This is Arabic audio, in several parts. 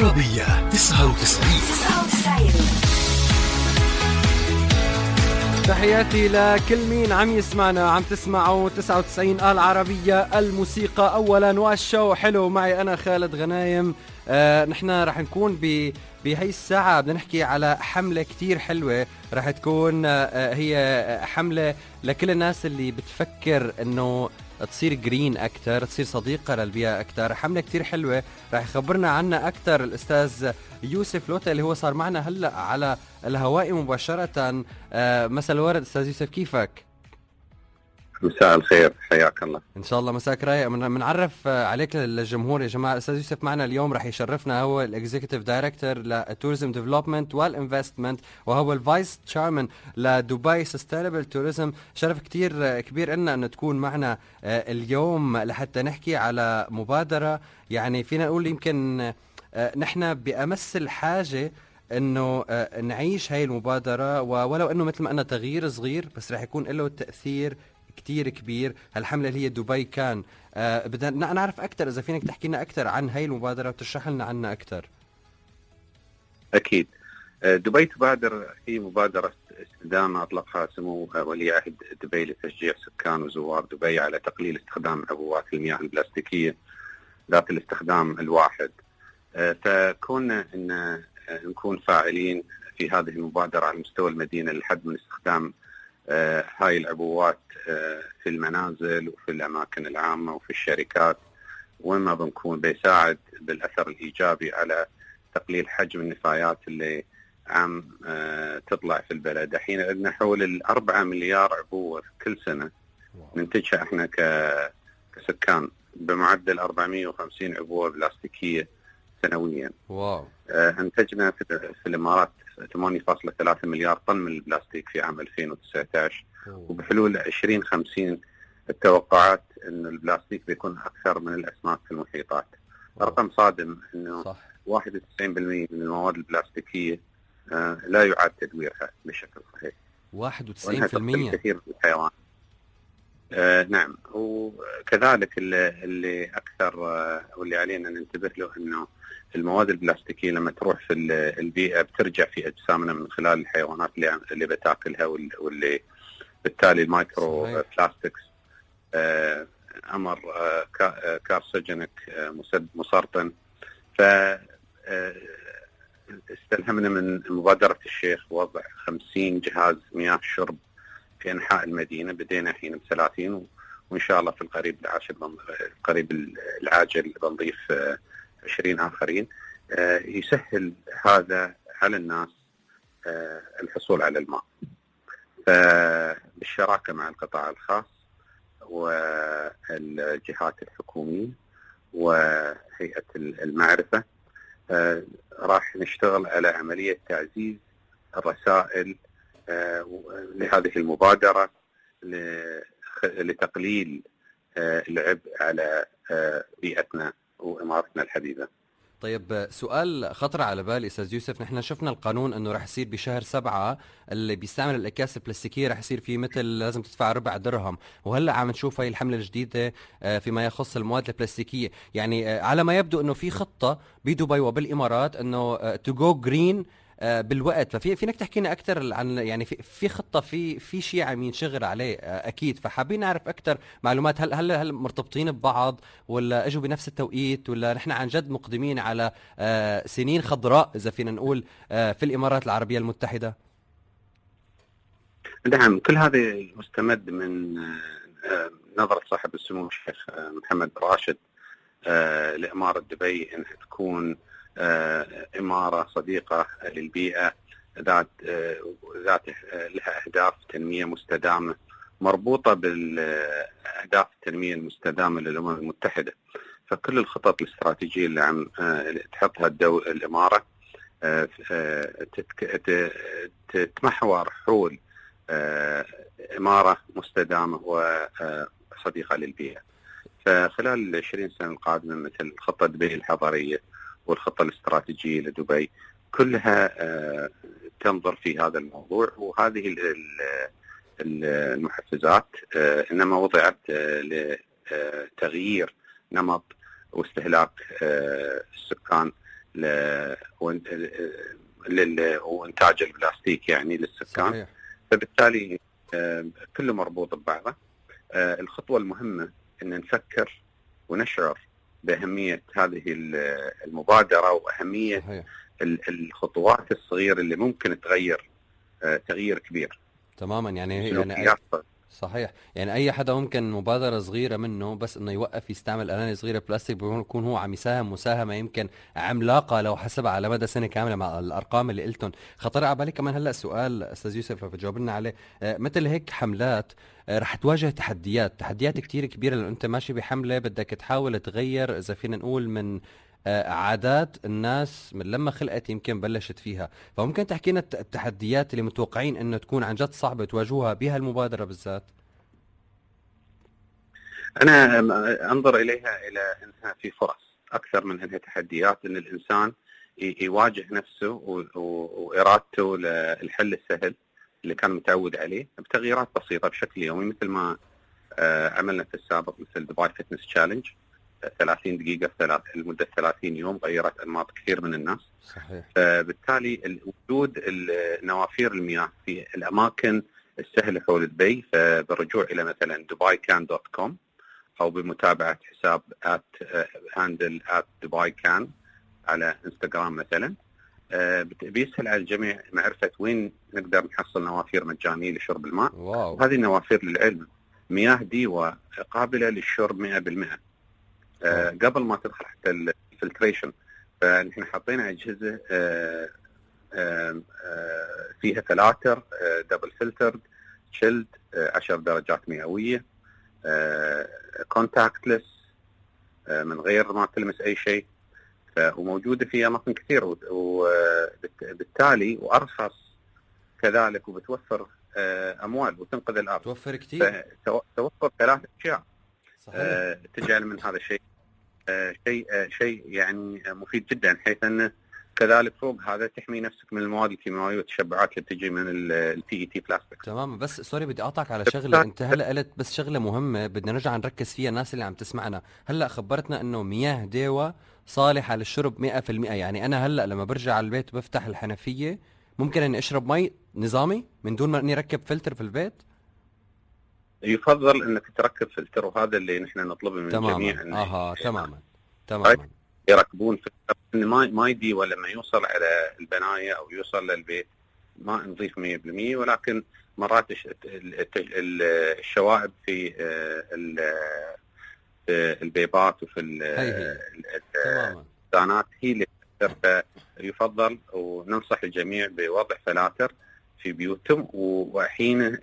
العربية 99 تحياتي لكل مين عم يسمعنا عم تسمعوا 99 العربية الموسيقى. أولا والشو حلو معي أنا خالد غنايم. آه نحن رح نكون ب بهي الساعة بدنا نحكي على حملة كتير حلوة. رح تكون آه هي حملة لكل الناس اللي بتفكر إنه تصير جرين أكثر تصير صديقة للبيئة أكثر حملة كثير حلوة. راح يخبرنا عنها أكثر الأستاذ يوسف لوتا اللي هو صار معنا هلأ على الهواء مباشرة. آه، مساء الورد أستاذ يوسف كيفك؟ مساء الخير حياك الله. إن شاء الله مساك رايق. بنعرف عليك للجمهور يا جماعة الاستاذ يوسف معنا اليوم. رح يشرفنا هو ال executive director ل tourism development وال investment وهو ال vice chairman لدبي Sustainable Tourism شرف كتير كبير لنا إنه تكون معنا آه، اليوم لحتى نحكي على مبادرة. يعني فينا نقول يمكن آه، نحن بأمس الحاجة إنه آه، نعيش هاي المبادرة ولو إنه مثل ما قلنا تغيير صغير بس رح يكون له تأثير كتير كبير. هالحملة اللي هي دبي كان آه بدنا نعرف أكثر إذا فينك تحكي لنا أكثر عن هاي المبادرة وتشرح لنا عنها أكثر أكيد. آه دبي تبادر هي مبادرة استدامة أطلقها سمو ولي عهد دبي لتشجيع سكان وزوار دبي على تقليل استخدام عبوات المياه البلاستيكية ذات الاستخدام الواحد. آه فكون أن آه، نكون فاعلين في هذه المبادرة على مستوى المدينة للحد من استخدام هاي العبوات آه، في المنازل وفي الأماكن العامة وفي الشركات. وين ما بنكون بيساعد بالأثر الإيجابي على تقليل حجم النفايات اللي عم آه، تطلع في البلد. الحين عندنا حول الأربعة مليار عبوة كل سنة ننتجها إحنا كسكان بمعدل 450 عبوة بلاستيكية سنويا. واو. أنتجنا في الإمارات 8.3 مليار طن من البلاستيك في عام 2019 وبحلول 2050 التوقعات أن البلاستيك بيكون أكثر من الأسماك في المحيطات. رقم صادم أنه صح. 91% من المواد البلاستيكية آه لا يعاد تدويرها بشكل صحيح. 91% كثير من الحيوان. آه نعم. وكذلك اللي, اللي أكثر آه واللي علينا ننتبه له أنه المواد البلاستيكية لما تروح في البيئة بترجع في أجسامنا من خلال الحيوانات اللي اللي بتاكلها واللي بالتالي ال microplastics آه أمر آه كارسجنك آه مسرطن. ف استلهمنا من مبادرة الشيخ وضع 50 جهاز مياه شرب في أنحاء المدينة بدينا الحين ب 30 وإن شاء الله في القريب العاجل القريب العاجل بنضيف 20 آخرين. آه، يسهل هذا على الناس آه، الحصول على الماء. بالشراكة مع القطاع الخاص والجهات الحكومية وهيئة المعرفة آه، راح نشتغل على عملية تعزيز الرسائل لهذه المبادرة لتقليل العبء اللي على بيئتنا وإمارتنا الحبيبه. طيب سؤال خطر على بالي أستاذ يوسف. نحن شفنا القانون إنه رح يصير بشهر سبعة اللي بيستعمل الأكياس البلاستيكية رح يصير في مثل لازم تدفع ربع درهم. وهلا عم نشوف هاي الحملة الجديدة آه، فيما يخص المواد البلاستيكية؟ يعني آه، على ما يبدو إنه في خطة بدبي وبالإمارات إنه to go green آه، بالوقت. ففي فينك تحكي لنا أكثر عن يعني في في خطة في في شيء عم ينشغل عليه آه، أكيد. فحابين نعرف أكثر معلومات. هل هل هل مرتبطين ببعض ولا إجوا بنفس التوقيت ولا نحن عن جد مقدمين على آه، سنين خضراء إذا فينا نقول في الإمارات العربية المتحدة؟ نعم. كل هذا مستمد من نظرة صاحب السمو الشيخ محمد راشد لإمارة دبي أنها تكون آه، إمارة صديقة للبيئة ذات آه، ذات لها أهداف تنمية مستدامة مربوطة بالأهداف التنمية المستدامة للأمم المتحدة. فكل الخطط الاستراتيجية اللي عم آه، تحطها الدو الإمارة تتمحور حول إمارة مستدامة وصديقة للبيئة. فخلال ال 20 سنة القادمة مثل خطة دبي الحضرية والخطة الاستراتيجية لدبي كلها آه، تنظر في هذا الموضوع. وهذه المحفزات آه، إنما وضعت آه، لتغيير نمط واستهلاك السكان وإنتاج البلاستيك يعني للسكان. صحيح. فبالتالي كله مربوط ببعضه. الخطوة المهمة إن نفكر ونشعر بأهمية هذه المبادرة وأهمية صحيح. الخطوات الصغيرة اللي ممكن تغير تغيير كبير تماما يعني يعني صحيح. يعني أي حدا ممكن مبادرة صغيرة منه بس إنه يوقف يستعمل اناني صغيرة بلاستيك بيكون هو عم يساهم مساهمة يمكن عملاقة لو حسبها على مدى سنة كاملة مع الأرقام اللي قلتهم. خطر على بالي كمان هلأ سؤال أستاذ يوسف لو بتجاوب لنا عليه. آه، مثل هيك حملات آه، رح تواجه تحديات تحديات كتير كبيرة لأنه أنت ماشي بحملة بدك تحاول تغير إذا فينا نقول من عادات الناس من لما خلقت يمكن بلشت فيها. فممكن تحكي لنا التحديات اللي متوقعين إنه تكون عن جد صعبة تواجهوها بهالمبادره بالذات؟ أنا أنظر إليها إلى إنها في فرص أكثر من إنها تحديات إن الإنسان يواجه نفسه وإرادته للحل السهل اللي كان متعود عليه بتغييرات بسيطة بشكل يومي مثل ما آه، عملنا في السابق مثل دبي فتنس تشالنج 30 دقيقة في لمدة 30 يوم غيرت أنماط كثير من الناس. صحيح. فبالتالي وجود نوافير المياه في الأماكن السهلة حول دبي فبالرجوع إلى مثلا Dubai Can dot com أو بمتابعة حساب handle Dubai Can على إنستغرام مثلا. آه، بيسهل على الجميع معرفة وين نقدر نحصل نوافير مجانية لشرب الماء. wow. وهذه النوافير للعلم. مياه ديوة قابلة للشرب 100% آه قبل ما تدخل حتى ال filtration فنحن حطينا أجهزة آه آه, آه، فيها فلاتر double filtered chilled 10 درجات مئوية contactless آه، من غير ما تلمس أي شيء وموجودة في أماكن كثير وبالتالي وأرخص كذلك وبتوفر آه، أموال وتنقذ الأرض. توفر كثير. توفر ثلاث أشياء. صحيح. تجعل من هذا الشيء شيء شيء يعني مفيد جدا حيث انه كذلك فوق هذا تحمي نفسك من المواد الكيماويه والتشبعات اللي تجي من ال PET plastic تمام بس sorry بدي أقطعك على شغلة. أنت هلأ قلت بس شغلة مهمة بدنا نرجع نركز فيها الناس اللي عم تسمعنا. هلأ خبرتنا إنه مياه ديوا صالحة للشرب 100% يعني أنا هلأ لما برجع على البيت بفتح الحنفية ممكن إني أشرب مي نظامي من دون ما إني اركب فلتر في البيت. يفضل إنك تركب فلتر وهذا اللي نحن نطلبه من تماما. الجميع إن أها تماما تماما. يركبون فلتر. ما ما يدي ولما يوصل على البناية أو يوصل للبيت ما نضيف 100% ولكن مرات الشوائب في البيبات وفي الدانات هي اللي فيفضل وننصح الجميع بوضع فلاتر في بيوتهم. وحين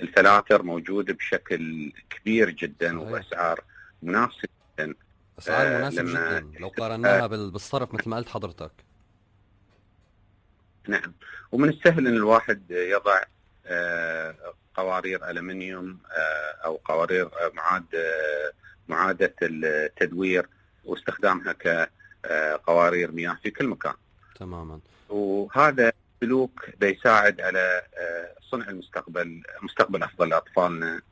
الفلاتر موجودة بشكل كبير جدا وبأسعار مناسبة جدا. أسعار آه، مناسبة جدا. لو قارناها بالصرف مثل ما قلت حضرتك. نعم. ومن السهل إن الواحد يضع آه، قوارير الومنيوم آه، أو قوارير معاد معادة التدوير واستخدامها كقوارير مياه في كل مكان. تماما. وهذا سلوك بيساعد على صنع المستقبل مستقبل أفضل لأطفالنا.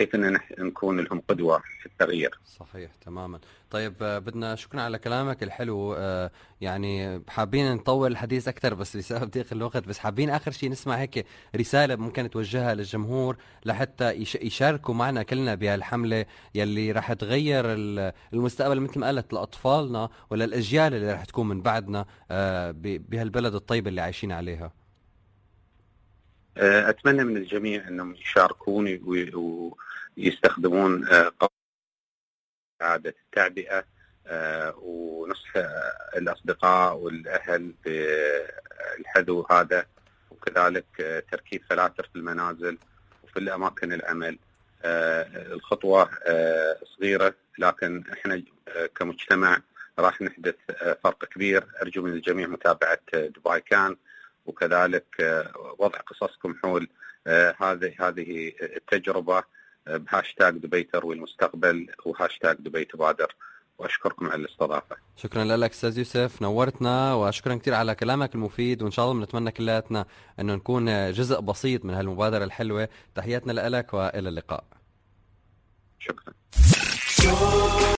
بحيث إن نكون لهم قدوة في التغيير. صحيح تماما. طيب آه، بدنا شكرا على كلامك الحلو آه، يعني حابين نطول الحديث أكثر بس بسبب ضيق الوقت بس حابين آخر شيء نسمع هيك رسالة ممكن توجهها للجمهور لحتى يشاركوا معنا كلنا بهالحملة يلي راح تغير المستقبل مثل ما قالت لأطفالنا وللاجيال اللي راح تكون من بعدنا آه، بهالبلد الطيب اللي عايشين عليها. أتمنى من الجميع أنهم يشاركون ويستخدمون إعادة التعبئة آه، ونصح الأصدقاء والأهل بالحذو هذا وكذلك آه، تركيب فلاتر في المنازل وفي الأماكن العمل آه، الخطوة صغيرة لكن إحنا كمجتمع راح نحدث فرق كبير. أرجو من الجميع متابعة Dubai Can. وكذلك وضع قصصكم حول هذه هذه التجربة بهاشتاج دبي تروي المستقبل وهاشتاج دبي تبادر وأشكركم على الاستضافة. شكرا لك أستاذ يوسف نورتنا وشكرا كثير على كلامك المفيد وإن شاء الله بنتمنى كلياتنا انه نكون جزء بسيط من هالمبادرة الحلوة تحياتنا لك وإلى اللقاء. شكرا.